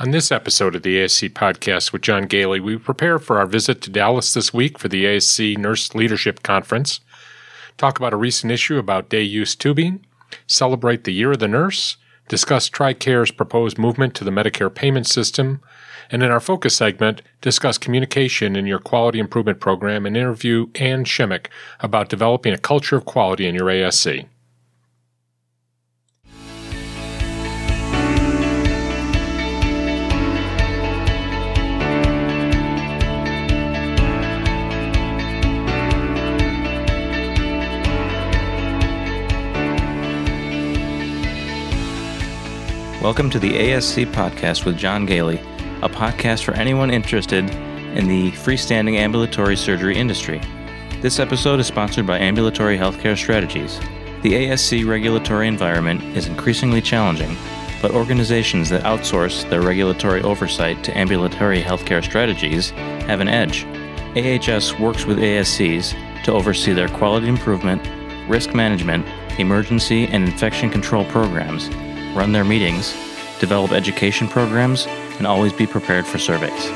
On this episode of the ASC podcast with John Goehle, we prepare for our visit to Dallas this week for the ASC Nurse Leadership Conference, talk about a recent issue about day use tubing, celebrate the Year of the Nurse, discuss TRICARE's proposed movement to the Medicare payment system, and in our focus segment, discuss communication in your quality improvement program and interview Ann Shimmick about developing a culture of quality in your ASC. Welcome to the ASC podcast with John Goehle, a podcast for anyone interested in the freestanding ambulatory surgery industry. This episode is sponsored by Ambulatory Healthcare Strategies. The ASC regulatory environment is increasingly challenging, but organizations that outsource their regulatory oversight to ambulatory healthcare strategies have an edge. AHS works with ASCs to oversee their quality improvement, risk management, emergency, and infection control programs run their meetings, develop education programs, and always be prepared for surveys.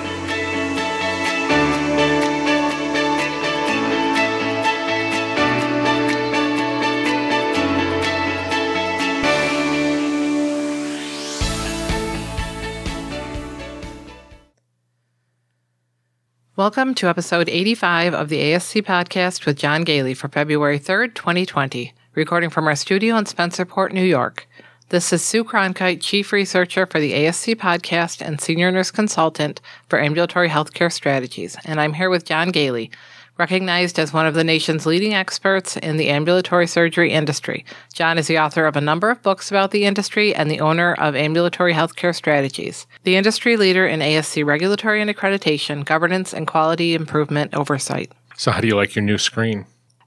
Welcome to episode 85 of the ASC podcast with John Goehle for February 3rd, 2020, recording from our studio in Spencerport, New York. This is Sue Cronkite, Chief Researcher for the ASC Podcast and Senior Nurse Consultant for Ambulatory Healthcare Strategies, and I'm here with John Goehle, recognized as one of the nation's leading experts in the ambulatory surgery industry. John is the author of a number of books about the industry and the owner of Ambulatory Healthcare Strategies, the industry leader in ASC regulatory and accreditation, governance, and quality improvement oversight. So, how do you like your new screen?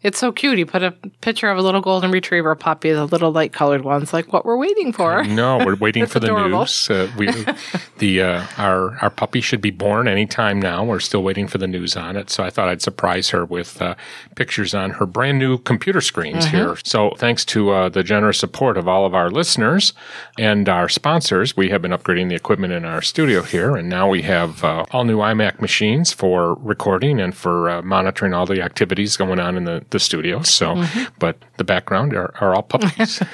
It's so cute. He put a picture of a little golden retriever puppy, the little light colored ones, like what we're waiting for. No, we're waiting for the adorable. news. Uh, we, the uh, our our puppy should be born anytime now. We're still waiting for the news on it. So I thought I'd surprise her with uh, pictures on her brand new computer screens Mm-hmm. here. So thanks to uh, the generous support of all of our listeners and our sponsors, we have been upgrading the equipment in our studio here, and now we have uh, all new iMac machines for recording and for uh, monitoring all the activities going on in the, the studio. So, Mm-hmm. but the background are, are all puppies.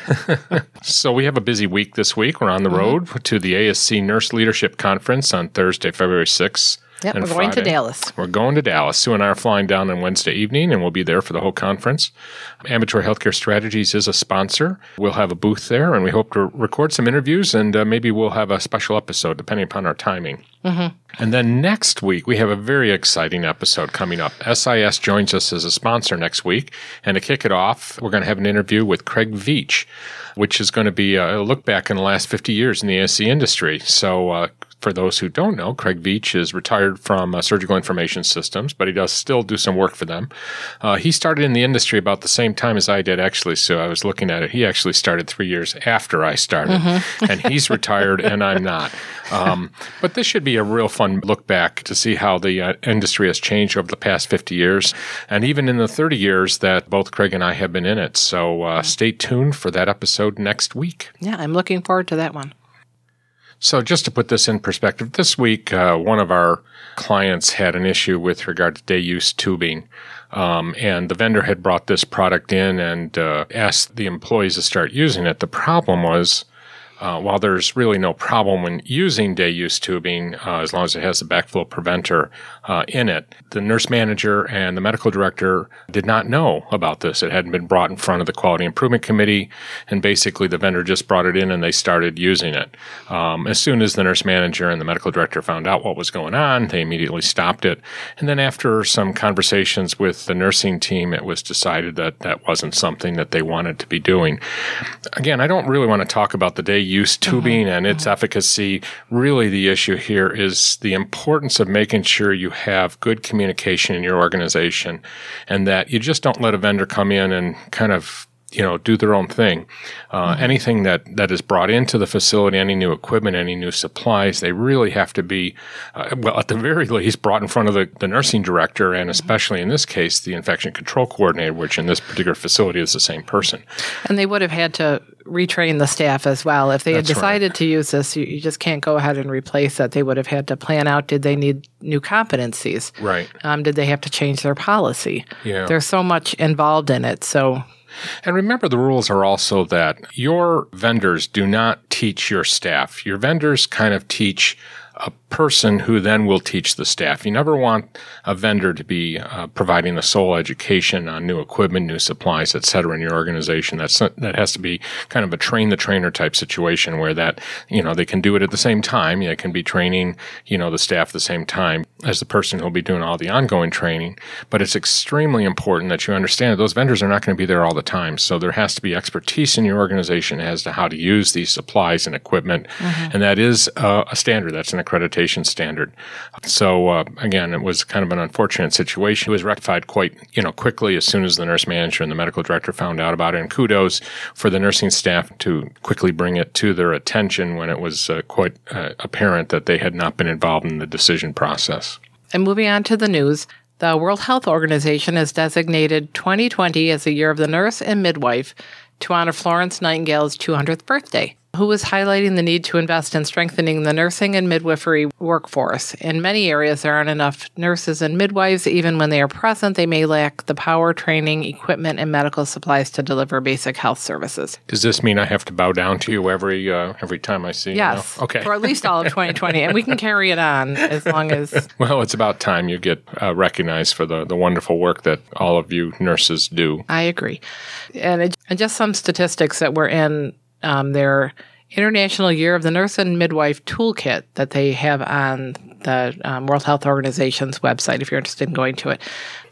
So we have a busy week this week. We're on the road to the ASC Nurse Leadership Conference on Thursday, February 6th. Yep, we're going to Dallas. We're going to Dallas. Sue and I are flying down on Wednesday evening, and we'll be there for the whole conference. Ambulatory Healthcare Strategies is a sponsor. We'll have a booth there, and we hope to record some interviews, and uh, maybe we'll have a special episode depending upon our timing. And then next week, we have a very exciting episode coming up. SIS joins us as a sponsor next week. And to kick it off, we're going to have an interview with Craig Veach, which is going to be a look back in the last 50 years in the ASC industry. So, uh, for those who don't know, Craig Veach is retired from uh, Surgical Information Systems, but he does still do some work for them. Uh, he started in the industry about the same time as I did, actually. So I was looking at it. He actually started three years after I started, and he's retired, and I'm not. Um, but this should be a real fun look back to see how the uh, industry has changed over the past 50 years, and even in the 30 years that both Craig and I have been in it. So uh, stay tuned for that episode next week. Yeah, I'm looking forward to that one. So, just to put this in perspective, this week, uh, one of our clients had an issue with regard to day use tubing. Um, and the vendor had brought this product in and uh, asked the employees to start using it. The problem was, uh, while there's really no problem when using day use tubing, uh, as long as it has a backflow preventer uh, in it, the nurse manager and the medical director did not know about this. It hadn't been brought in front of the quality improvement committee, and basically the vendor just brought it in and they started using it. Um, as soon as the nurse manager and the medical director found out what was going on, they immediately stopped it. And then after some conversations with the nursing team, it was decided that that wasn't something that they wanted to be doing. Again, I don't really want to talk about the day use tubing and its efficacy. Really, the issue here is the importance of making sure you have good communication in your organization and that you just don't let a vendor come in and kind of you know, do their own thing. Uh, mm-hmm. Anything that, that is brought into the facility, any new equipment, any new supplies, they really have to be, uh, well, at the very least, brought in front of the, the nursing director and especially in this case, the infection control coordinator, which in this particular facility is the same person. And they would have had to retrain the staff as well. If they That's had decided right. to use this, you, you, just can't go ahead and replace it. They would have had to plan out did they need new competencies? Right. Um, did they have to change their policy? Yeah. There's so much involved in it. So and remember, the rules are also that your vendors do not teach your staff. Your vendors kind of teach a person who then will teach the staff. You never want a vendor to be uh, providing the sole education on new equipment, new supplies, et cetera, in your organization. That's that has to be kind of a train the trainer type situation where that you know they can do it at the same time. They can be training you know the staff at the same time as the person who'll be doing all the ongoing training. But it's extremely important that you understand that those vendors are not going to be there all the time. So there has to be expertise in your organization as to how to use these supplies and equipment, mm-hmm. and that is uh, a standard. That's an accreditation standard. So uh, again, it was kind of an unfortunate situation. It was rectified quite you know quickly as soon as the nurse manager and the medical director found out about it. And kudos for the nursing staff to quickly bring it to their attention when it was uh, quite uh, apparent that they had not been involved in the decision process. And moving on to the news. The World Health Organization has designated 2020 as the year of the nurse and midwife to honor Florence Nightingale's 200th birthday who was highlighting the need to invest in strengthening the nursing and midwifery workforce. In many areas, there aren't enough nurses and midwives. Even when they are present, they may lack the power, training, equipment, and medical supplies to deliver basic health services. Does this mean I have to bow down to you every uh, every time I see you? Yes. Okay. For at least all of 2020, and we can carry it on as long as. Well, it's about time you get uh, recognized for the the wonderful work that all of you nurses do. I agree, and, it, and just some statistics that were in um, their International Year of the Nurse and Midwife Toolkit that they have on the um, World Health Organization's website if you're interested in going to it.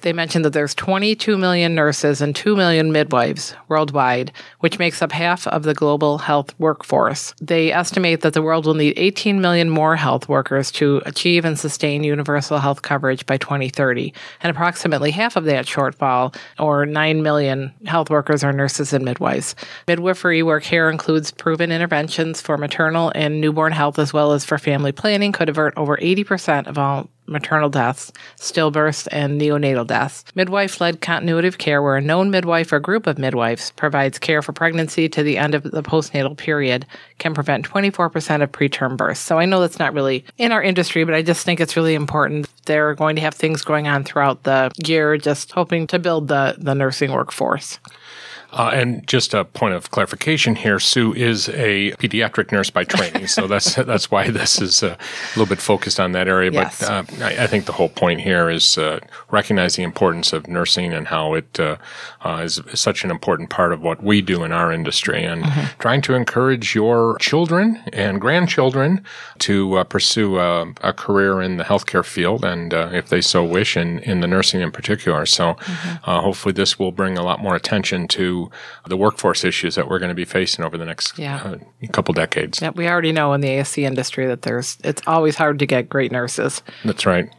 They mentioned that there's 22 million nurses and 2 million midwives worldwide, which makes up half of the global health workforce. They estimate that the world will need 18 million more health workers to achieve and sustain universal health coverage by 2030. And approximately half of that shortfall, or 9 million health workers, are nurses and midwives. Midwifery work here includes proven interventions for maternal and newborn health as well as for family planning, could avert over 80% of all maternal deaths, stillbirths, and neonatal deaths. Midwife led continuity of care, where a known midwife or group of midwives provides care for pregnancy to the end of the postnatal period, can prevent 24% of preterm births. So I know that's not really in our industry, but I just think it's really important. They're going to have things going on throughout the year, just hoping to build the, the nursing workforce. Uh, and just a point of clarification here: Sue is a pediatric nurse by training, so that's that's why this is uh, a little bit focused on that area. Yes. But uh, I, I, think the whole point here is uh, recognize the importance of nursing and how it uh, uh, is such an important part of what we do in our industry, and mm-hmm. trying to encourage your children and grandchildren to pursue a, a, career in the healthcare field, and if they so wish, in in the nursing in particular. So, mm-hmm. hopefully, this will bring a lot more attention to the workforce issues that we're going to be facing over the next yeah. uh, couple decades. Yeah, we already know in the ASC industry that there's it's always hard to get great nurses. That's right.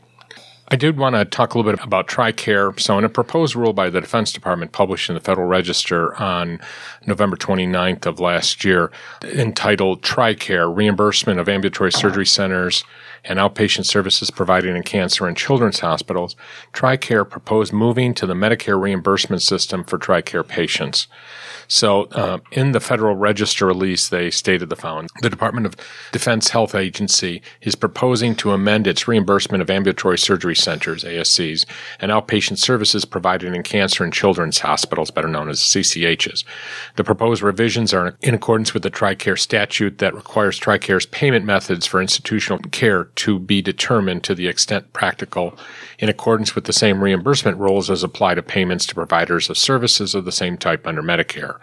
I did want to talk a little bit about TRICARE. So, in a proposed rule by the Defense Department published in the Federal Register on November 29th of last year, entitled TRICARE Reimbursement of Ambulatory Surgery Centers and Outpatient Services Provided in Cancer and Children's Hospitals, TRICARE proposed moving to the Medicare reimbursement system for TRICARE patients. So, uh, in the Federal Register release, they stated the following The Department of Defense Health Agency is proposing to amend its reimbursement of ambulatory surgery centers, ASCs, and outpatient services provided in cancer and children's hospitals, better known as CCHs. The proposed revisions are in accordance with the TRICARE statute that requires TRICARE's payment methods for institutional care to be determined to the extent practical in accordance with the same reimbursement rules as apply to payments to providers of services of the same type under Medicare.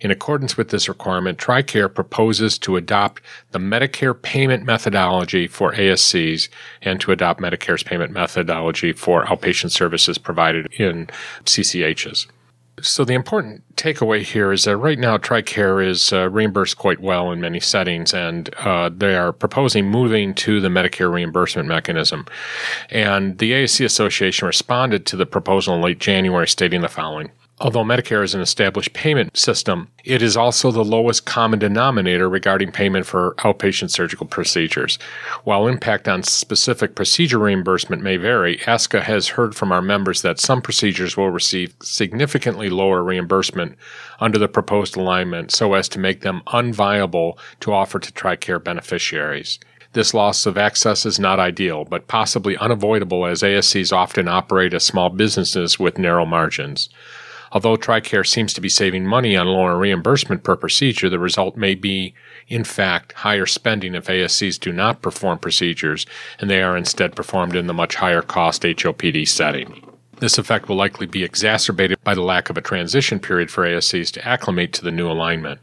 In accordance with this requirement, TRICARE proposes to adopt the Medicare payment methodology for ASCs and to adopt Medicare's payment methodology for outpatient services provided in CCHs. So the important takeaway here is that right now TRICARE is uh, reimbursed quite well in many settings, and uh, they are proposing moving to the Medicare reimbursement mechanism. And the ASC Association responded to the proposal in late January, stating the following. Although Medicare is an established payment system, it is also the lowest common denominator regarding payment for outpatient surgical procedures. While impact on specific procedure reimbursement may vary, ASCA has heard from our members that some procedures will receive significantly lower reimbursement under the proposed alignment so as to make them unviable to offer to TRICARE beneficiaries. This loss of access is not ideal, but possibly unavoidable as ASCs often operate as small businesses with narrow margins. Although TRICARE seems to be saving money on lower reimbursement per procedure, the result may be, in fact, higher spending if ASCs do not perform procedures and they are instead performed in the much higher cost HOPD setting. This effect will likely be exacerbated by the lack of a transition period for ASCs to acclimate to the new alignment.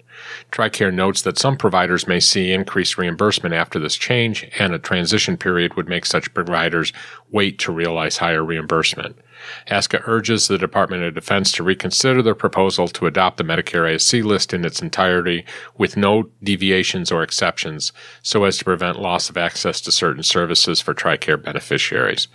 TRICARE notes that some providers may see increased reimbursement after this change, and a transition period would make such providers wait to realize higher reimbursement. ASCA urges the Department of Defense to reconsider their proposal to adopt the Medicare ASC list in its entirety with no deviations or exceptions so as to prevent loss of access to certain services for TRICARE beneficiaries.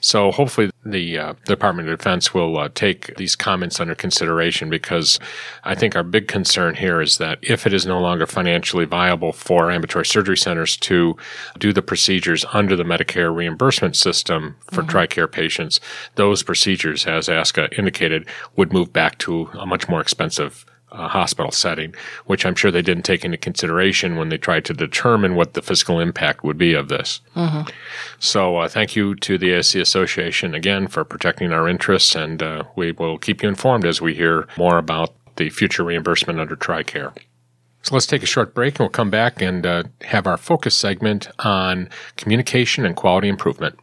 So hopefully the uh, Department of Defense will uh, take these comments under consideration because I think our big concern here is that if it is no longer financially viable for ambulatory surgery centers to do the procedures under the Medicare reimbursement system for mm-hmm. TRICARE patients, those procedures, as ASCA indicated, would move back to a much more expensive uh, hospital setting, which I'm sure they didn't take into consideration when they tried to determine what the fiscal impact would be of this. Mm-hmm. So, uh, thank you to the ASC Association again for protecting our interests, and uh, we will keep you informed as we hear more about the future reimbursement under TRICARE. So let's take a short break and we'll come back and uh, have our focus segment on communication and quality improvement.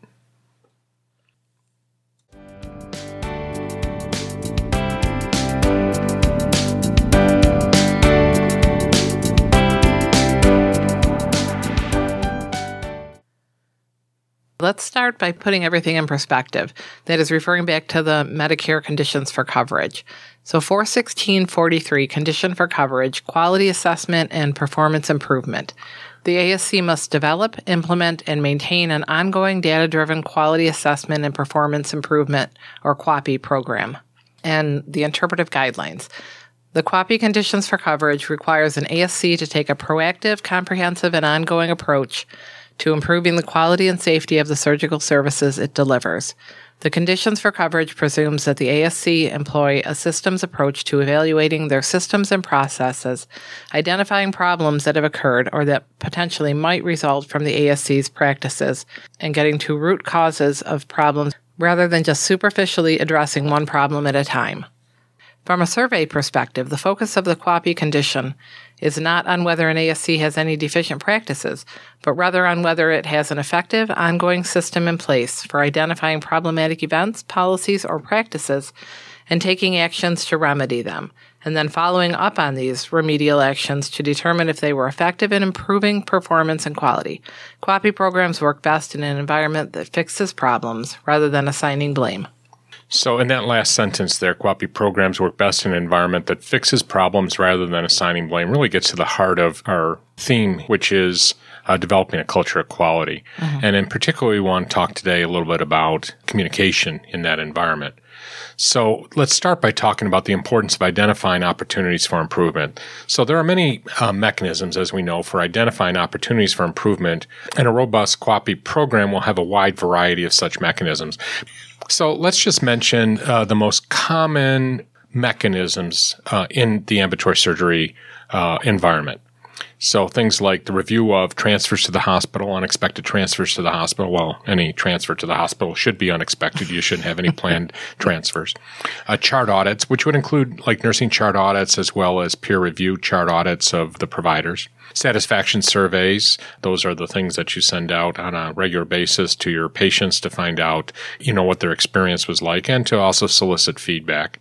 Let's start by putting everything in perspective. That is referring back to the Medicare conditions for coverage. So 41643 condition for coverage, quality assessment and performance improvement. The ASC must develop, implement, and maintain an ongoing data driven quality assessment and performance improvement, or QAPI program, and the interpretive guidelines. The QAPI conditions for coverage requires an ASC to take a proactive, comprehensive, and ongoing approach to improving the quality and safety of the surgical services it delivers. The conditions for coverage presumes that the ASC employ a systems approach to evaluating their systems and processes, identifying problems that have occurred or that potentially might result from the ASC's practices, and getting to root causes of problems rather than just superficially addressing one problem at a time. From a survey perspective, the focus of the QAPI condition is not on whether an ASC has any deficient practices, but rather on whether it has an effective, ongoing system in place for identifying problematic events, policies, or practices and taking actions to remedy them, and then following up on these remedial actions to determine if they were effective in improving performance and quality. QAPI programs work best in an environment that fixes problems rather than assigning blame. So, in that last sentence there, QAPI programs work best in an environment that fixes problems rather than assigning blame, really gets to the heart of our theme, which is uh, developing a culture of quality. Mm-hmm. And in particular, we want to talk today a little bit about communication in that environment. So let's start by talking about the importance of identifying opportunities for improvement. So there are many uh, mechanisms, as we know, for identifying opportunities for improvement, and a robust QAPI program will have a wide variety of such mechanisms. So let's just mention uh, the most common mechanisms uh, in the ambulatory surgery uh, environment. So things like the review of transfers to the hospital, unexpected transfers to the hospital. Well, any transfer to the hospital should be unexpected. You shouldn't have any planned transfers. Uh, chart audits, which would include like nursing chart audits as well as peer review chart audits of the providers. Satisfaction surveys, those are the things that you send out on a regular basis to your patients to find out, you know, what their experience was like and to also solicit feedback.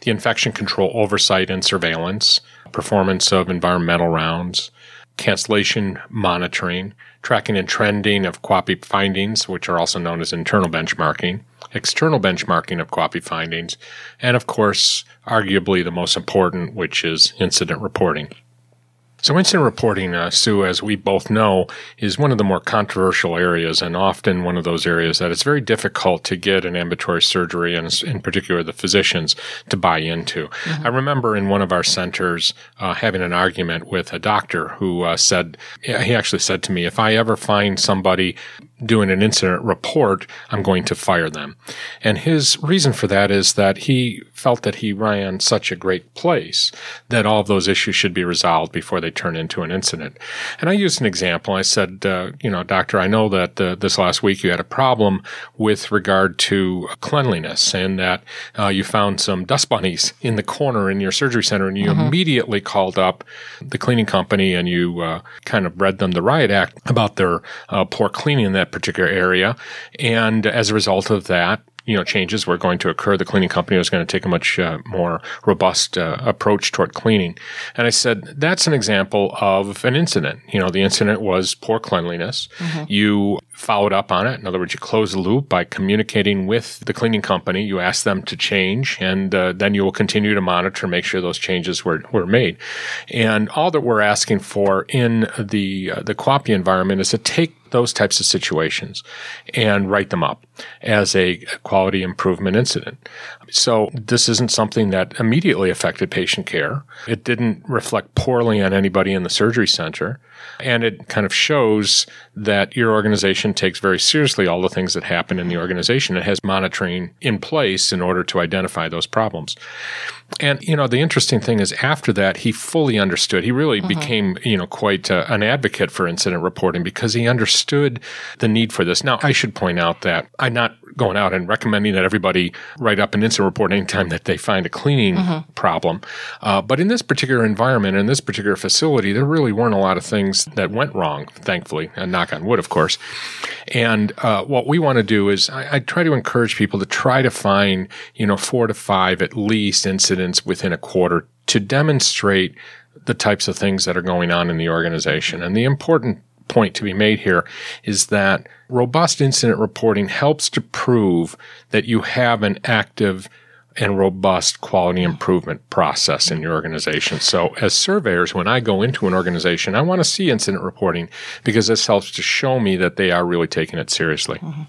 The infection control oversight and surveillance, performance of environmental rounds, cancellation monitoring, tracking and trending of QAPI findings, which are also known as internal benchmarking, external benchmarking of QAPI findings, and of course, arguably the most important, which is incident reporting. So, incident reporting, uh, Sue, as we both know, is one of the more controversial areas and often one of those areas that it's very difficult to get an ambulatory surgery and, in particular, the physicians to buy into. Mm-hmm. I remember in one of our centers uh, having an argument with a doctor who uh, said, he actually said to me, if I ever find somebody doing an incident report, I'm going to fire them. And his reason for that is that he felt that he ran such a great place that all of those issues should be resolved before they turn into an incident. And I used an example. I said, uh, you know, doctor, I know that uh, this last week you had a problem with regard to cleanliness and that uh, you found some dust bunnies in the corner in your surgery center and you mm-hmm. immediately called up the cleaning company and you uh, kind of read them the riot act about their uh, poor cleaning in that particular area. And as a result of that, you know changes were going to occur. The cleaning company was going to take a much uh, more robust uh, approach toward cleaning. And I said that's an example of an incident. You know, the incident was poor cleanliness. Mm-hmm. You followed up on it. In other words, you closed the loop by communicating with the cleaning company. You ask them to change, and uh, then you will continue to monitor, make sure those changes were, were made. And all that we're asking for in the uh, the QAPI environment is to take those types of situations and write them up as a quality improvement incident. So this isn't something that immediately affected patient care. It didn't reflect poorly on anybody in the surgery center. And it kind of shows that your organization takes very seriously all the things that happen in the organization. It has monitoring in place in order to identify those problems. And you know, the interesting thing is after that, he fully understood. He really mm-hmm. became, you know, quite uh, an advocate for incident reporting because he understood the need for this. Now, I should point out that I'm not going out and recommending that everybody write up an incident report anytime that they find a cleaning mm-hmm. problem. Uh, but in this particular environment, in this particular facility, there really weren't a lot of things that went wrong, thankfully, and knock on wood, of course. And uh, what we want to do is I, I try to encourage people to try to find, you know, four to five at least incidents within a quarter to demonstrate the types of things that are going on in the organization. And the important point to be made here is that robust incident reporting helps to prove that you have an active and robust quality improvement process in your organization. So, as surveyors, when I go into an organization, I want to see incident reporting because this helps to show me that they are really taking it seriously. Mm-hmm.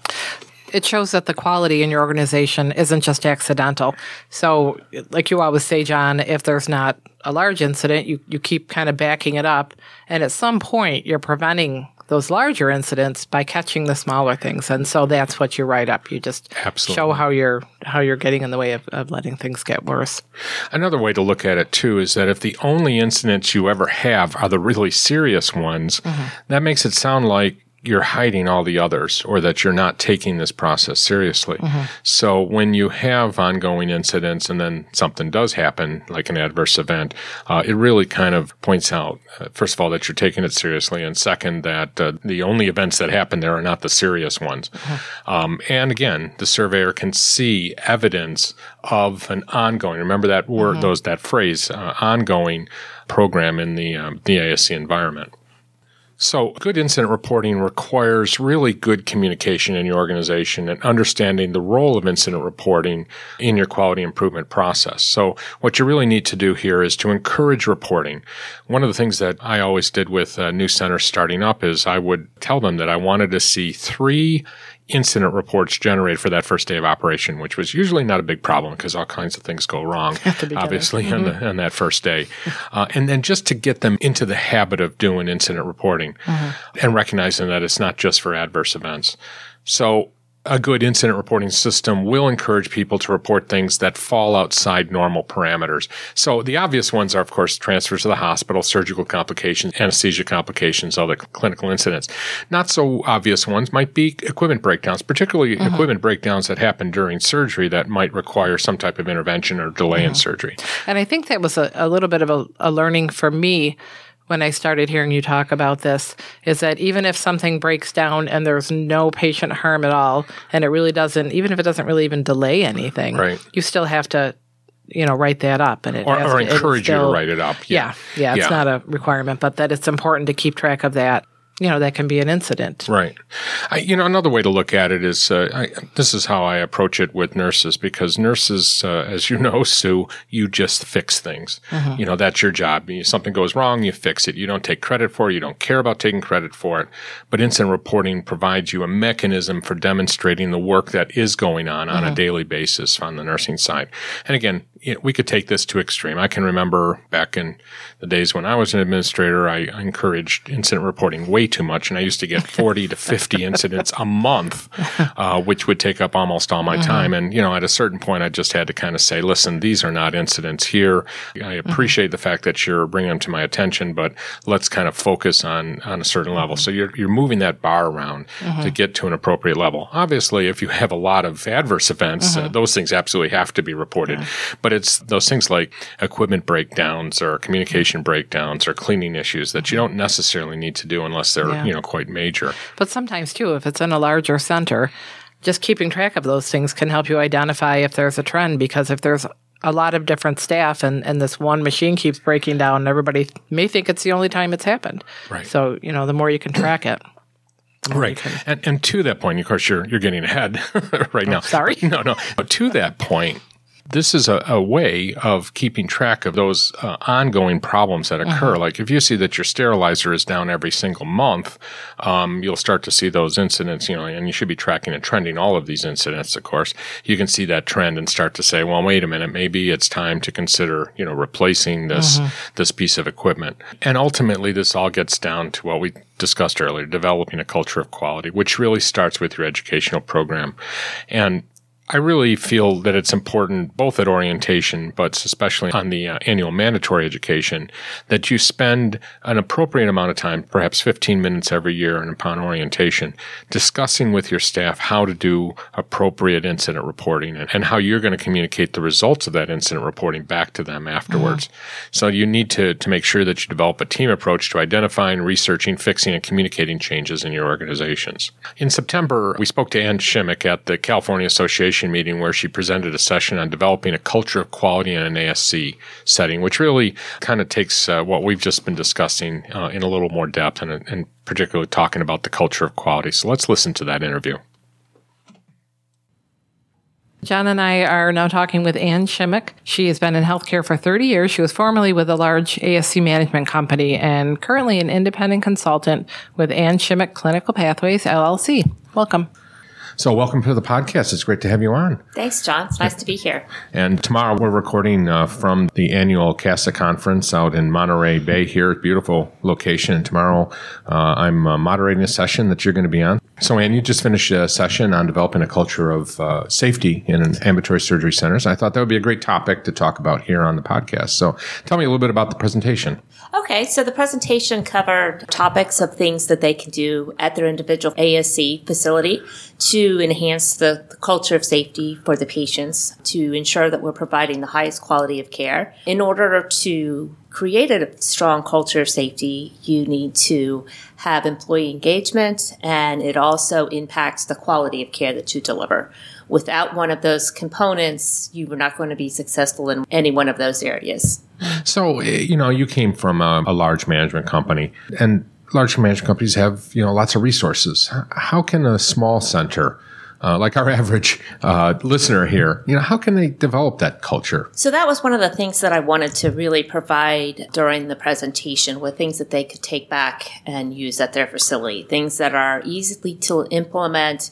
It shows that the quality in your organization isn't just accidental. So, like you always say, John, if there's not a large incident, you, you keep kind of backing it up. And at some point, you're preventing those larger incidents by catching the smaller things. And so that's what you write up. You just Absolutely. show how you're how you're getting in the way of, of letting things get worse. Another way to look at it too is that if the only incidents you ever have are the really serious ones, mm-hmm. that makes it sound like you're hiding all the others or that you're not taking this process seriously. Mm-hmm. So when you have ongoing incidents and then something does happen, like an adverse event, uh, it really kind of points out, uh, first of all, that you're taking it seriously, and second, that uh, the only events that happen there are not the serious ones. Mm-hmm. Um, and again, the surveyor can see evidence of an ongoing, remember that word, mm-hmm. those, that phrase, uh, ongoing program in the, um, the ASC environment. So, good incident reporting requires really good communication in your organization and understanding the role of incident reporting in your quality improvement process. So, what you really need to do here is to encourage reporting. One of the things that I always did with uh, new centers starting up is I would tell them that I wanted to see three incident reports generated for that first day of operation, which was usually not a big problem because all kinds of things go wrong, obviously, mm-hmm. on, the, on, that first day. Uh, and then just to get them into the habit of doing incident reporting mm-hmm. and recognizing that it's not just for adverse events. So a good incident reporting system will encourage people to report things that fall outside normal parameters. So the obvious ones are, of course, transfers to the hospital, surgical complications, anesthesia complications, other clinical incidents. Not so obvious ones might be equipment breakdowns, particularly mm-hmm. equipment breakdowns that happen during surgery that might require some type of intervention or delay mm-hmm. in surgery. And I think that was a, a little bit of a, a learning for me when I started hearing you talk about this is that even if something breaks down and there's no patient harm at all, and it really doesn't, even if it doesn't really even delay anything, right. you still have to, you know, write that up and it or, or to, encourage still, you to write it up. Yeah. yeah, yeah, it's yeah. not a requirement, but that it's important to keep track of that you know, that can be an incident. Right. I, you know, another way to look at it is uh, I, this is how I approach it with nurses because nurses, uh, as you know, Sue, you just fix things. Mm-hmm. You know, that's your job. if Something goes wrong, you fix it. You don't take credit for it. You don't care about taking credit for it. But incident reporting provides you a mechanism for demonstrating the work that is going on mm-hmm. on a mm-hmm. daily basis on the nursing side. And again, you know, we could take this to extreme. I can remember back in the days when I was an administrator, I, encouraged incident reporting way too much, and I used to get 40 to 50 incidents a month, uh, which would take up almost all my mm-hmm. time. And, you know, at a certain point, I just had to kind of say, listen, these are not incidents here. I mm-hmm. appreciate mm-hmm. the fact that you're bringing them to my attention, but let's kind of focus on, on a certain level. So you're, you're moving that bar around mm-hmm. to get to an appropriate level. Obviously, if you have a lot of adverse events, uh, mm-hmm. those things absolutely have to be reported. But it's those things like equipment breakdowns or communication breakdowns or cleaning issues that you don't necessarily need to do unless they're yeah. you know quite major. But sometimes too, if it's in a larger center, just keeping track of those things can help you identify if there's a trend because if there's a lot of different staff and, and this one machine keeps breaking down everybody may think it's the only time it's happened right so you know the more you can track it Right, and and to that point, of course, you're you're getting ahead right oh, now. Oh, sorry, no, no. But to that point, this is a, a, way of keeping track of those uh, ongoing problems that occur. Uh-huh. Like if you see that your sterilizer is down every single month, um, you'll start to see those incidents, you know, and you should be tracking and trending all of these incidents, of course. You can see that trend and start to say, well, wait a minute, maybe it's time to consider, you know, replacing this, uh-huh. this piece of equipment. And ultimately, this all gets down to what we discussed earlier, developing a culture of quality, which really starts with your educational program. And I really feel that it's important, both at orientation, but especially on the uh, annual mandatory education, that you spend an appropriate amount of time, perhaps 15 minutes every year and upon orientation, discussing with your staff how to do appropriate incident reporting and, and how you're going to communicate the results of that incident reporting back to them afterwards. Mm-hmm. So you need to, to make sure that you develop a team approach to identifying, researching, fixing, and communicating changes in your organizations. In September, we spoke to Ann Shimmick at the California Association meeting where she presented a session on developing a culture of quality in an ASC setting, which really kind of takes uh, what we've just been discussing uh, in a little more depth and, and particularly talking about the culture of quality. So let's listen to that interview. John and I are now talking with Ann Shimmick. She has been in healthcare for 30 years. She was formerly with a large ASC management company and currently an independent consultant with Ann Shimmick Clinical Pathways LLC. Welcome. So, welcome to the podcast. It's great to have you on. Thanks, John. It's nice to be here. And tomorrow we're recording uh, from the annual CASA conference out in Monterey Bay here. Beautiful location. And tomorrow uh, I'm uh, moderating a session that you're going to be on. So, Anne, you just finished a session on developing a culture of uh, safety in ambulatory surgery centers. I thought that would be a great topic to talk about here on the podcast. So, tell me a little bit about the presentation. Okay, so the presentation covered topics of things that they can do at their individual ASC facility to enhance the, the, culture of safety for the patients, to ensure that we're providing the highest quality of care. In order to create a strong culture of safety, you need to have employee engagement and it also impacts the quality of care that you deliver. Without one of those components, you are not going to be successful in any one of those areas. So, eh, you know, you came from a, a large management company and large management companies have, you know, lots of resources. How can a small center uh, like our average uh, listener here, you know, how can they develop that culture? So that was one of the things that I wanted to really provide during the presentation with things that they could take back and use at their facility, things that are easily to implement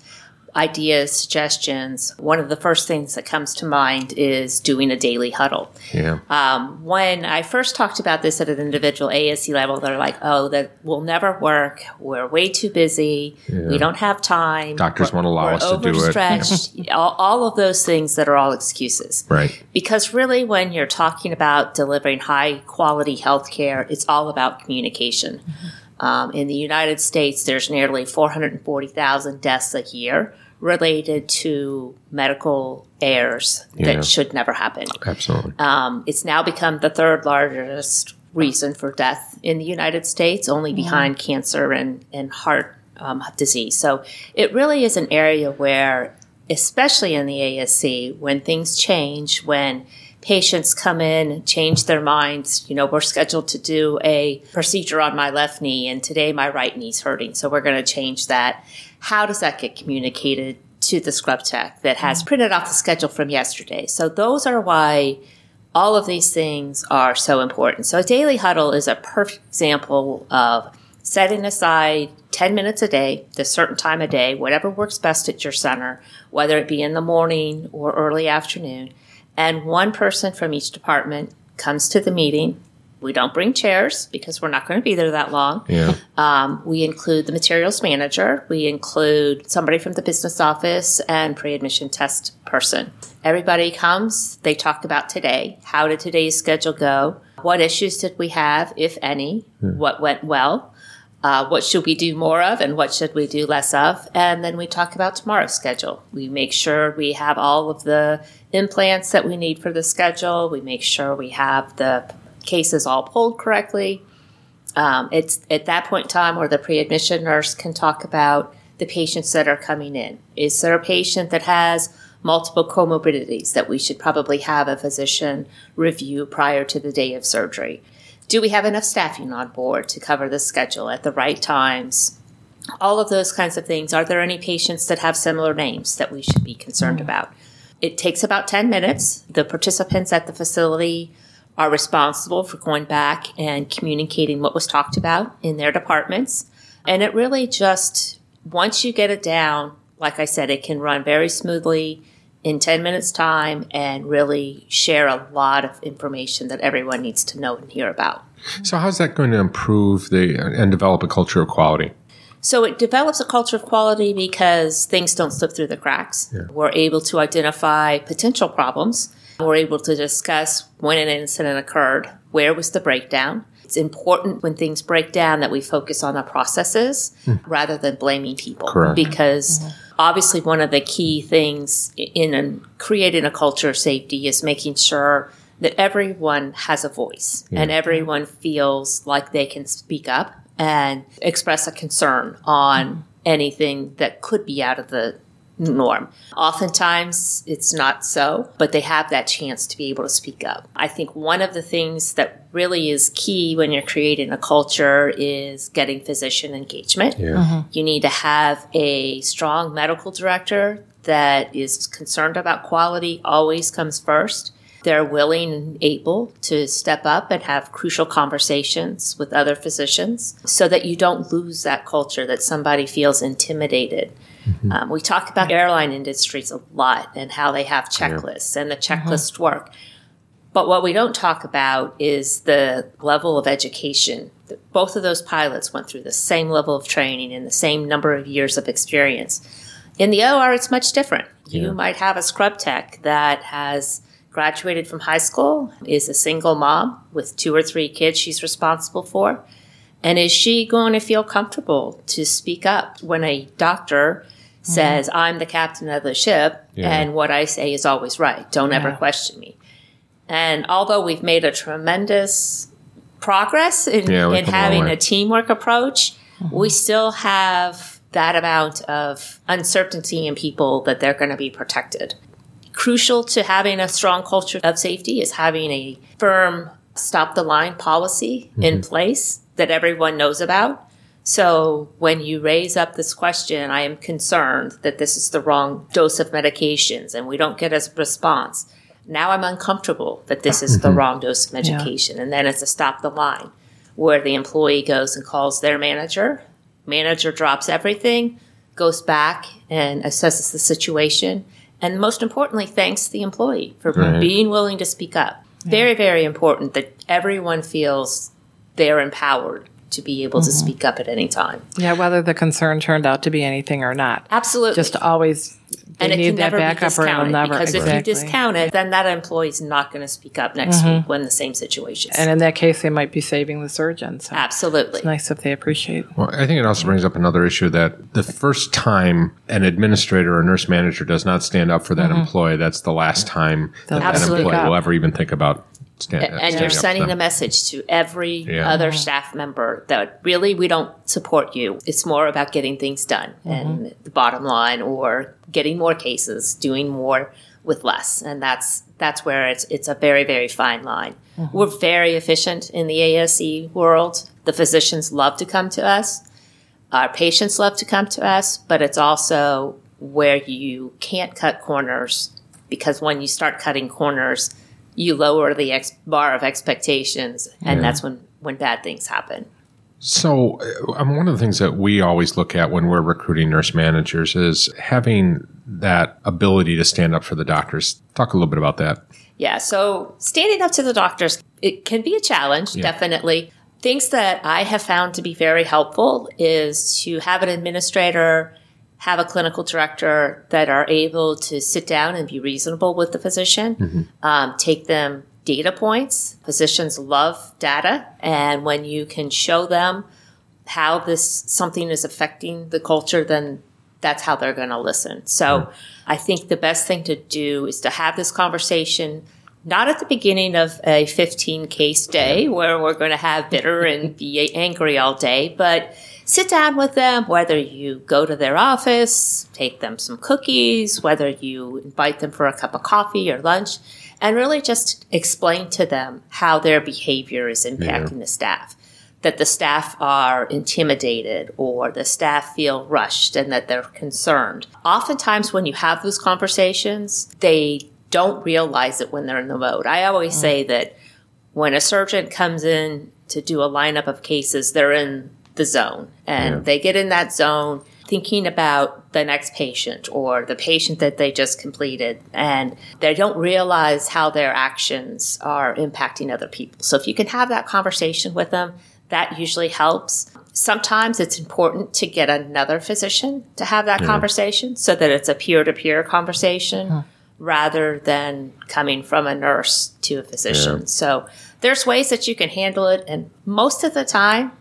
ideas, suggestions, one of the first things that comes to mind is doing a daily huddle. Yeah. Um, when I first talked about this at an individual ASC level, they're like, "Oh, that will never work. We're way too busy. Yeah. We don't have time. Doctors won't allow us to do it. all, all of those things that are all excuses. Right. Because really, when you're talking about delivering high quality health care, it's all about communication. Mm-hmm. Um, in the United States, there's nearly 440,000 deaths a year related to medical errors yeah. that should never happen. Absolutely. Um, it's now become the third largest reason for death in the United States, only mm-hmm. behind cancer and, and heart um, disease. So it really is an area where, especially in the ASC, when things change, when patients come in, change their minds. You know, we're scheduled to do a procedure on my left knee, and today my right knee's hurting, so we're going to change that. How does that get communicated to the scrub tech that has mm-hmm. printed off the schedule from yesterday? So those are why all of these things are so important. So a daily huddle is a perfect example of setting aside 10 minutes a day, the certain time of day, whatever works best at your center, whether it be in the morning or early afternoon, and one person from each department comes to the meeting. We don't bring chairs because we're not going to be there that long. Yeah. Um, we include the materials manager. We include somebody from the business office and pre-admission test person. Everybody comes. They talk about today. How did today's schedule go? What issues did we have, if any? What went well? Uh, what should we do more of and what should we do less of? And then we talk about tomorrow's schedule. We make sure we have all of the implants that we need for the schedule. We make sure we have the cases all pulled correctly. Um, it's at that point in time where the pre-admission nurse can talk about the patients that are coming in. Is there a patient that has multiple comorbidities that we should probably have a physician review prior to the day of surgery? Do we have enough staffing on board to cover the schedule at the right times? All of those kinds of things. Are there any patients that have similar names that we should be concerned about? It takes about 10 minutes. The participants at the facility are responsible for going back and communicating what was talked about in their departments. And it really just, once you get it down, like I said, it can run very smoothly in 10 minutes time and really share a lot of information that everyone needs to know and hear about. So how's that going to improve the and develop a culture of quality? So it develops a culture of quality because things don't slip through the cracks. We're able to identify potential problems. We're able to discuss when an incident occurred, where was the breakdown. It's important when things break down that we focus on the processes hmm. rather than blaming people. Correct. Because mm-hmm. obviously one of the key things in a, creating a culture of safety is making sure that everyone has a voice and everyone feels like they can speak up and express a concern on anything that could be out of the norm. Oftentimes it's not so, but they have that chance to be able to speak up. I think one of the things that really is key when you're creating a culture is getting physician engagement. Yeah. Mm-hmm. You need to have a strong medical director that is concerned about quality, always comes first. They're willing and able to step up and have crucial conversations with other physicians so that you don't lose that culture, that somebody feels intimidated. Um, we talk about airline industries a lot and how they have checklists and the checklists work. But what we don't talk about is the level of education. Both of those pilots went through the same level of training and the same number of years of experience. In the OR, it's much different. You might have a scrub tech that has graduated from high school, is a single mom with two or three kids she's responsible for. And is she going to feel comfortable to speak up when a doctor says, mm-hmm. I'm the captain of the ship Yeah. and what I say is always right? Don't ever question me. And although we've made a tremendous progress in, Yeah, in come a long having a teamwork approach, mm-hmm. we still have that amount of uncertainty in people that they're going to be protected. Crucial to having a strong culture of safety is having a firm stop the line policy in mm-hmm. place that everyone knows about. So when you raise up this question, I am concerned that this is the wrong dose of medications and we don't get a response. Now I'm uncomfortable that this is the mm-hmm. wrong dose of medication. And then it's a stop the line where the employee goes and calls their manager. Manager drops everything, goes back and assesses the situation. And most importantly, thanks the employee for Right. being willing to speak up. Very, very important that everyone feels they're empowered to be able to mm-hmm. speak up at any time. Yeah, whether the concern turned out to be anything or not. Absolutely. Just always they and it need can that never be backup or it'll discounted never because if you discount it, then that employee's not going to speak up next mm-hmm. week when the same situation. and in that case, they might be saving the surgeon. So Absolutely. it's nice if they appreciate. Well, I think it also brings up another issue that the first time an administrator or nurse manager does not stand up for that mm-hmm. employee, that's the last time that, that Absolutely. employee will ever even think about stand, and standing you're sending them. a message to every Yeah. other staff member that really we don't support you. It's more about getting things done mm-hmm. and the bottom line or getting more cases, doing more with less. And that's that's where it's it's a very, very fine line. Mm-hmm. We're very efficient in the ASC world. The physicians love to come to us. Our patients love to come to us, but it's also where you can't cut corners because when you start cutting corners, you lower the ex- bar of expectations, and Yeah. that's when when bad things happen. So, uh, um, one of the things that we always look at when we're recruiting nurse managers is having that ability to stand up for the doctors. Talk a little bit about that. Yeah, so standing up to the doctors, it can be a challenge, Yeah. definitely. Things that I have found to be very helpful is to have an administrator, have a clinical director that are able to sit down and be reasonable with the physician, um, take them data points. Physicians love data, and when you can show them how this something is affecting the culture, then that's how they're going to listen. So I think the best thing to do is to have this conversation not at the beginning of a 15 case day where we're going to have bitter and be angry all day, but sit down with them, whether you go to their office, take them some cookies, whether you invite them for a cup of coffee or lunch, and really just explain to them how their behavior is impacting the staff that the staff are intimidated or the staff feel rushed and that they're concerned. Oftentimes, when you have those conversations, they don't realize it when they're in the mode. I always mm. say that when a surgeon comes in to do a lineup of cases, they're in the zone and Yeah. they get in that zone thinking about the next patient or the patient that they just completed and they don't realize how their actions are impacting other people. So if you can have that conversation with them, that usually helps. Sometimes it's important to get another physician to have that conversation so that it's a peer to peer conversation rather than coming from a nurse to a physician. Yeah. So there's ways that you can handle it, and most of the time,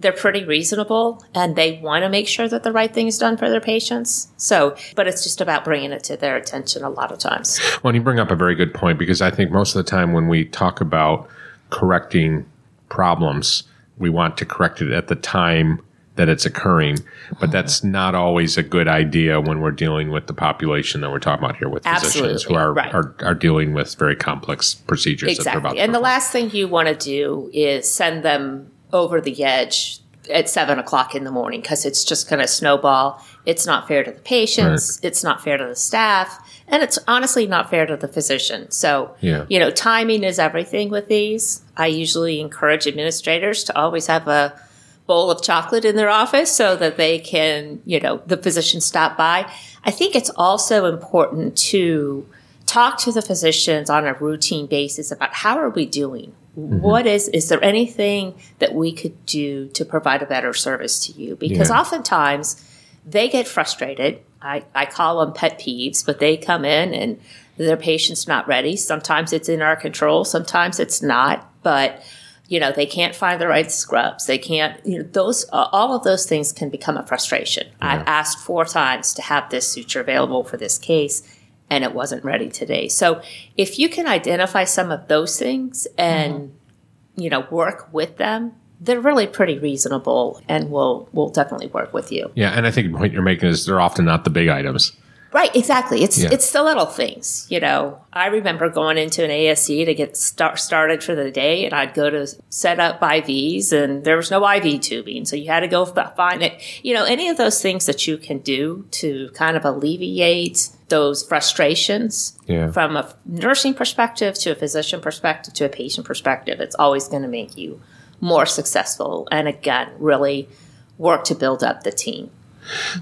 they're pretty reasonable and they want to make sure that the right thing is done for their patients. So, but it's just about bringing it to their attention a lot of times. Well, and you bring up a very good point because I think most of the time when we talk about correcting problems, we want to correct it at the time that it's occurring. But that's mm-hmm. not always a good idea when we're dealing with the population that we're talking about here with physicians who are, right. are, are dealing with very complex procedures that about Exactly. And the last thing you want to do is send them over the edge at seven o'clock in the morning because it's just going to snowball. It's not fair to the patients. It's not fair to the staff. And it's honestly not fair to the physician. So, Yeah. you know, timing is everything with these. I usually encourage administrators to always have a bowl of chocolate in their office so that they can, you know, the physician stop by. I think it's also important to talk to the physicians on a routine basis about how are we doing? What is is there anything that we could do to provide a better service to you? Because Yeah. oftentimes they get frustrated. I, I call them pet peeves, but they come in and their patient's not ready. Sometimes it's in our control, sometimes it's not. But you know they can't find the right scrubs. They can't. You know those uh, all of those things can become a frustration. I've asked four times to have this suture available for this case, and it wasn't ready today. So if you can identify some of those things and mm-hmm. you know work with them, they're really pretty reasonable and will will definitely work with you. yeah, and I think the point you're making is they're often not the big items. Right, exactly. It's Yeah. it's the little things, you know. I remember going into an ASC to get start, started for the day, and I'd go to set up IVs, and there was no IV tubing, so you had to go find it. You know, any of those things that you can do to kind of alleviate those frustrations Yeah. from a nursing perspective to a physician perspective to a patient perspective, it's always going to make you more successful, and again, really work to build up the team.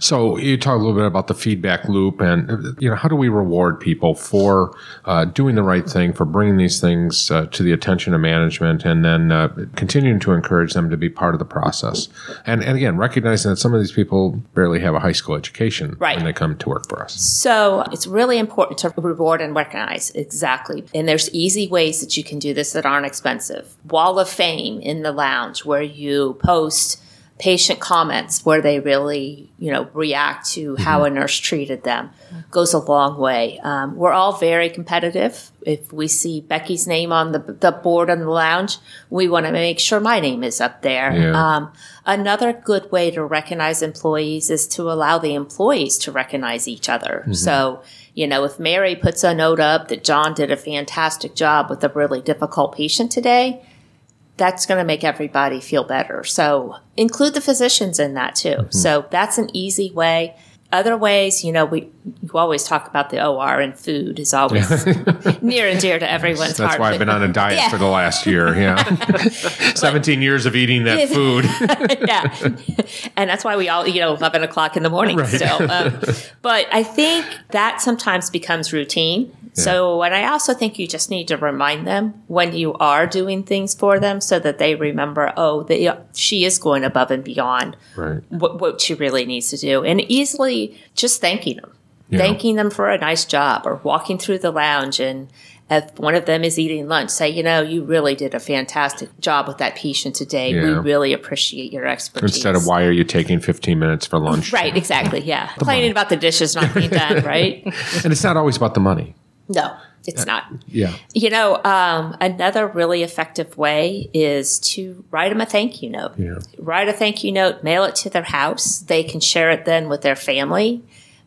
So you talk a little bit about the feedback loop, and you know how do we reward people for uh, doing the right thing, for bringing these things uh, to the attention of management, and then uh, continuing to encourage them to be part of the process. And and again, recognizing that some of these people barely have a high school education Right. when they come to work for us. So it's really important to reward and recognize exactly. And there's easy ways that you can do this that aren't expensive. Wall of Fame in the lounge where you post patient comments where they really, you know, react to how a nurse treated them goes a long way. Um, we're all very competitive. If we see Becky's name on the, the board in the lounge, we want to make sure my name is up there. Yeah. Um, another good way to recognize employees is to allow the employees to recognize each other. So, you know, if Mary puts a note up that John did a fantastic job with a really difficult patient today, that's going to make everybody feel better. So include the physicians in that too. So that's an easy way. Other ways, you know, we you always talk about the OR and food is always near and dear to everyone's That's heart. why I've been on a diet Yeah. for the last year. Yeah, seventeen years of eating that food. yeah. And that's why we all, you know, 11 o'clock in the morning still. Um, but I think that sometimes becomes routine. So, and I also think you just need to remind them when you are doing things for them so that they remember, oh, they, she is going above and beyond Right. what, what she really needs to do. And easily just thanking them, Yeah. thanking them for a nice job or walking through the lounge and if one of them is eating lunch, say, you know, you really did a fantastic job with that patient today. We really appreciate your expertise. Instead of why are you taking fifteen minutes for lunch? Right, exactly. Yeah. Complaining about the dishes not being done, right? And it's not always about the money. No, it's not. Yeah. You know, um, another really effective way is to write them a thank you note. Yeah. Write a thank you note, mail it to their house. They can share it then with their family.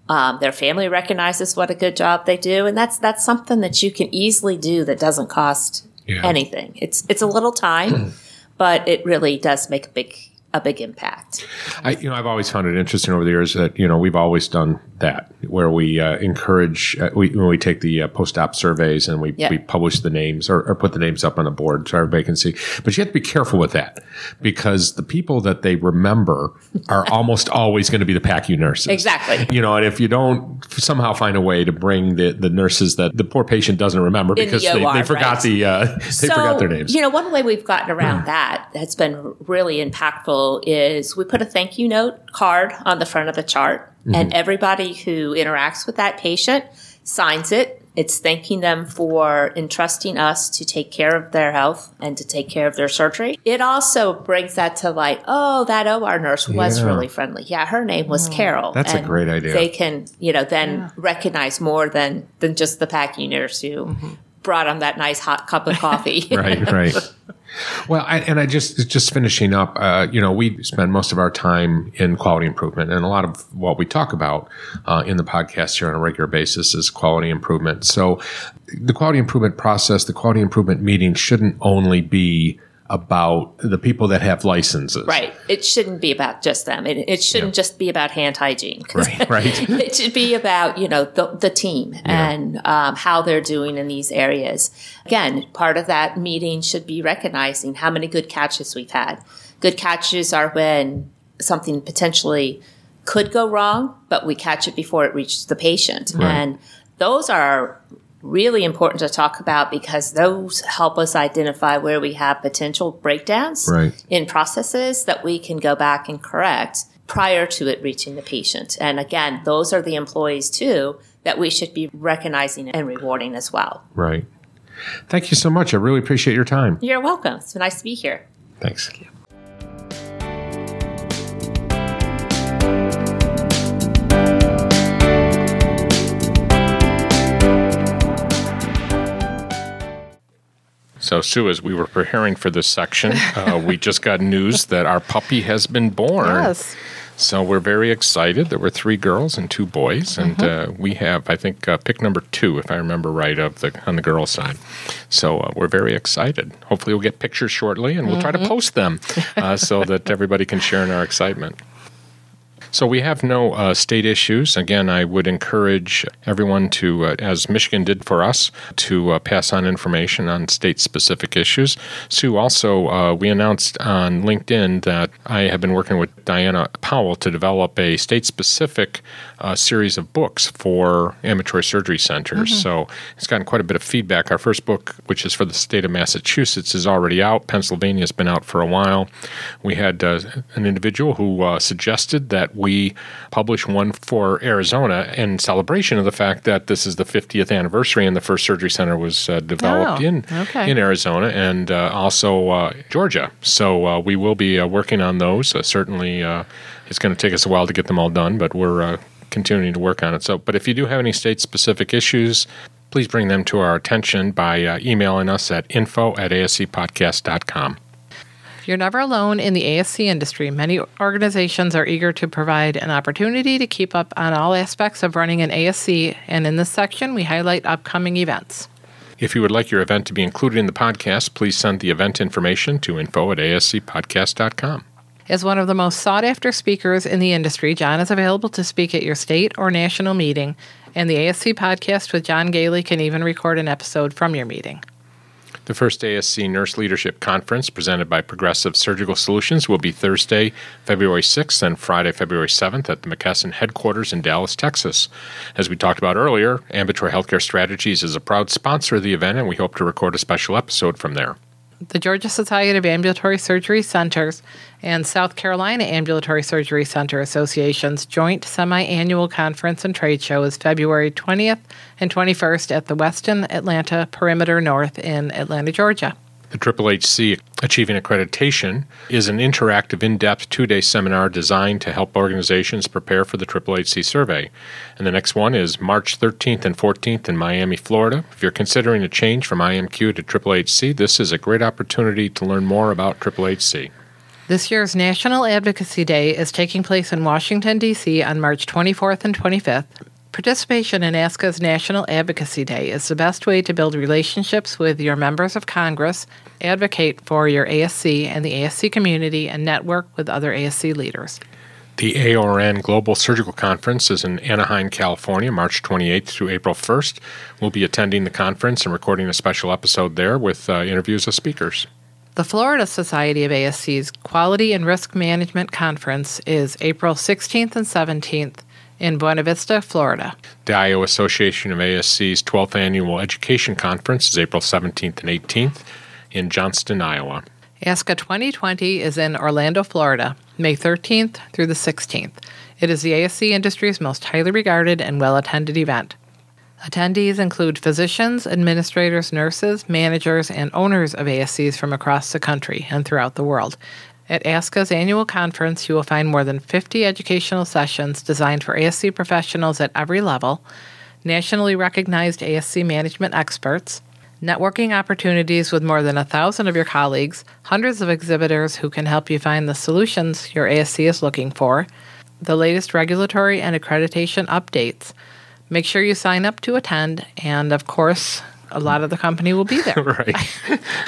Um, their family recognizes what a good job they do, and that's that's something that you can easily do that doesn't cost Yeah. anything. It's it's a little time, but it really does make a big a big impact. I, you know, I've always found it interesting over the years that you know we've always done that where we uh, encourage uh, we when we take the uh, post-op surveys and we, Yeah. we publish the names or, or put the names up on the board so everybody can see. But you have to be careful with that because the people that they remember are almost always going to be the PACU nurses. Exactly. You know, and if you don't somehow find a way to bring the, the nurses that the poor patient doesn't remember the because they, OR, they forgot right. the uh, they forgot their names. You know, one way we've gotten around that that's been really impactful is we put a thank you note card on the front of the chart, Mm-hmm. and everybody who interacts with that patient signs it. It's thanking them for entrusting us to take care of their health and to take care of their surgery. It also brings that to light. Oh, that OR nurse was Yeah. really friendly. Yeah, her name was Carol. That's a great idea. They can, you know, then recognize more than than just the PACU nurse who brought them that nice hot cup of coffee. right, right. Well, I, and I just just finishing up. Uh, you know, we spend most of our time in quality improvement, and a lot of what we talk about uh, in the podcast here on a regular basis is quality improvement. So, the quality improvement process, the quality improvement meeting, shouldn't only be about the people that have licenses. Right. It shouldn't be about just them. It, it shouldn't just be about hand hygiene. Right, right. it should be about, you know, the, the team and um, how they're doing in these areas. Again, part of that meeting should be recognizing how many good catches we've had. Good catches are when something potentially could go wrong, but we catch it before it reaches the patient. And those are really important to talk about because those help us identify where we have potential breakdowns Right. in processes that we can go back and correct prior to it reaching the patient. And again, those are the employees too that we should be recognizing and rewarding as well. Right. Thank you so much. I really appreciate your time. You're welcome. It's been nice to be here. Thanks. So, Sue, as we were preparing for this section, uh, we just got news that our puppy has been born. Yes. So we're very excited. There were three girls and two boys, and uh, we have, I think, uh, pick number two, if I remember right, of the on the girl side. So uh, we're very excited. Hopefully, we'll get pictures shortly, and we'll try to post them uh, so that everybody can share in our excitement. So we have no uh, state issues. Again, I would encourage everyone to, uh, as Michigan did for us, to uh, pass on information on state-specific issues. Sue, also, uh, we announced on LinkedIn that I have been working with Diana Powell to develop a state-specific uh, series of books for ambulatory surgery centers. So it's gotten quite a bit of feedback. Our first book, which is for the state of Massachusetts, is already out. Pennsylvania has been out for a while. We had uh, an individual who uh, suggested that we publish one for Arizona in celebration of the fact that this is the 50th anniversary and the first surgery center was uh, developed Oh, in okay. in Arizona and uh, also uh, Georgia. So uh, we will be uh, working on those. Uh, certainly, uh, it's going to take us a while to get them all done, but we're uh, continuing to work on it. So, but if you do have any state-specific issues, please bring them to our attention by uh, emailing us at info at ascpodcast.com. You're never alone in the ASC industry. Many organizations are eager to provide an opportunity to keep up on all aspects of running an ASC, and in this section, we highlight upcoming events. If you would like your event to be included in the podcast, please send the event information to info at ascpodcast.com. As one of the most sought after speakers in the industry, John is available to speak at your state or national meeting, and the ASC podcast with John Goehle can even record an episode from your meeting. The first ASC Nurse Leadership Conference presented by Progressive Surgical Solutions will be Thursday, February 6th and Friday, February 7th at the McKesson headquarters in Dallas, Texas. As we talked about earlier, Ambulatory Healthcare Strategies is a proud sponsor of the event, and we hope to record a special episode from there. The Georgia Society of Ambulatory Surgery Centers and South Carolina Ambulatory Surgery Center Association's joint semi annual conference and trade show is February 20th and 21st at the Westin Atlanta Perimeter North in Atlanta, Georgia. The HHC Achieving Accreditation is an interactive, in depth two day seminar designed to help organizations prepare for the HHC survey. And the next one is March 13th and 14th in Miami, Florida. If you're considering a change from IMQ to HHC, this is a great opportunity to learn more about HHC. This year's National Advocacy Day is taking place in Washington, D.C. on March 24th and 25th. Participation in ASCA's National Advocacy Day is the best way to build relationships with your members of Congress, advocate for your ASC and the ASC community, and network with other ASC leaders. The AORN Global Surgical Conference is in Anaheim, California, March 28th through April 1st. We'll be attending the conference and recording a special episode there with uh, interviews of speakers. The Florida Society of ASC's Quality and Risk Management Conference is April 16th and 17th in Buena Vista, Florida. The Iowa Association of ASC's 12th Annual Education Conference is April 17th and 18th in Johnston, Iowa. ASCA 2020 is in Orlando, Florida, May 13th through the 16th. It is the ASC industry's most highly regarded and well attended event. Attendees include physicians, administrators, nurses, managers, and owners of ASCs from across the country and throughout the world. At ASCA's annual conference, you will find more than 50 educational sessions designed for ASC professionals at every level, nationally recognized ASC management experts, networking opportunities with more than a thousand of your colleagues, hundreds of exhibitors who can help you find the solutions your ASC is looking for, the latest regulatory and accreditation updates. Make sure you sign up to attend, and of course, a lot of the company will be there. Right.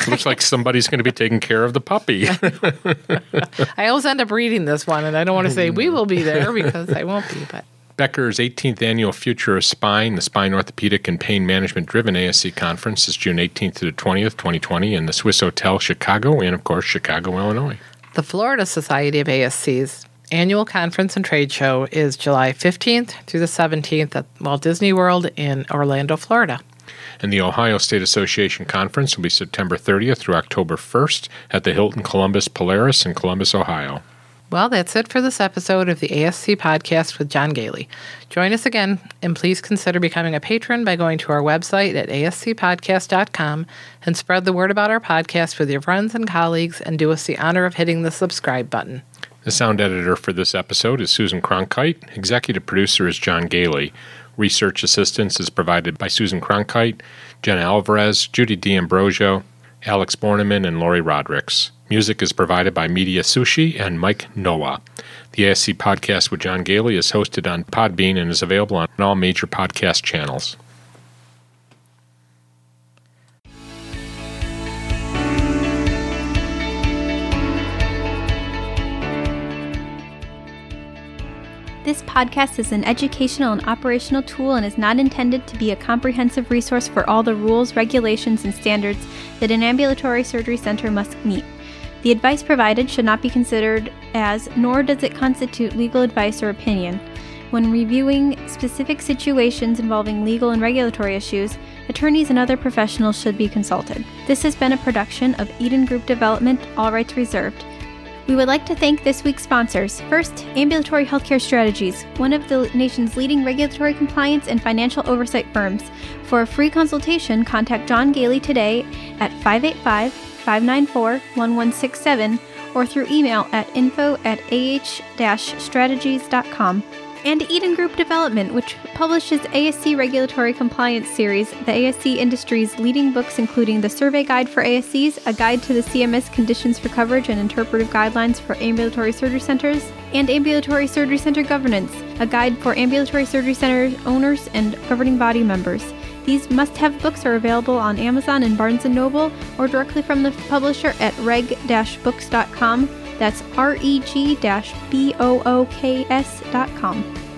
Looks like somebody's going to be taking care of the puppy. I always end up reading this one, and I don't want to say we will be there because I won't be, but Becker's 18th Annual Future of Spine, the Spine Orthopedic and Pain Management Driven ASC Conference is June 18th to the 20th, 2020 in the Swissotel Chicago and, of course, Chicago, Illinois. The Florida Society of ASC's annual conference and trade show is July 15th through the 17th at Walt Disney World in Orlando, Florida. And the Ohio State Association Conference will be September 30th through October 1st at the Hilton Columbus Polaris in Columbus, Ohio. Well, that's it for this episode of the ASC podcast with John Goehle. Join us again, and please consider becoming a patron by going to our website at ascpodcast.com and spread the word about our podcast with your friends and colleagues and do us the honor of hitting the subscribe button. The sound editor for this episode is Susan Cronkite. Executive producer is John Goehle. Research assistance is provided by Susan Cronkite, Jenna Alvarez, Judy D'Ambrosio, Alex Borneman, and Lori Rodericks. Music is provided by Media Sushi and Mike Noah. The ASC podcast with John Goehle is hosted on Podbean and is available on all major podcast channels. This podcast is an educational and operational tool and is not intended to be a comprehensive resource for all the rules, regulations, and standards that an ambulatory surgery center must meet. The advice provided should not be considered as, nor does it constitute legal advice or opinion. When reviewing specific situations involving legal and regulatory issues, attorneys and other professionals should be consulted. This has been a production of Eden Group Development, all rights reserved. We would like to thank this week's sponsors. First, Ambulatory Healthcare Strategies, one of the nation's leading regulatory compliance and financial oversight firms. For a free consultation, contact John Goehle today at 585 594 1167 or through email at info at ah-strategies.com and Eden Group Development, which publishes ASC Regulatory Compliance Series, the ASC industry's leading books, including the Survey Guide for ASCs, a guide to the CMS conditions for coverage and interpretive guidelines for ambulatory surgery centers, and Ambulatory Surgery Center Governance, a guide for ambulatory surgery center owners and governing body members. These must-have books are available on Amazon and Barnes & Noble or directly from the publisher at reg-books.com. That's reg-books.com.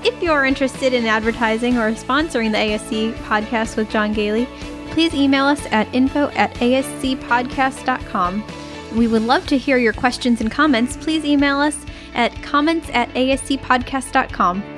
If you're interested in advertising or sponsoring the ASC podcast with John Goehle, please email us at info at ascpodcast.com. We would love to hear your questions and comments. Please email us at comments at ascpodcast.com.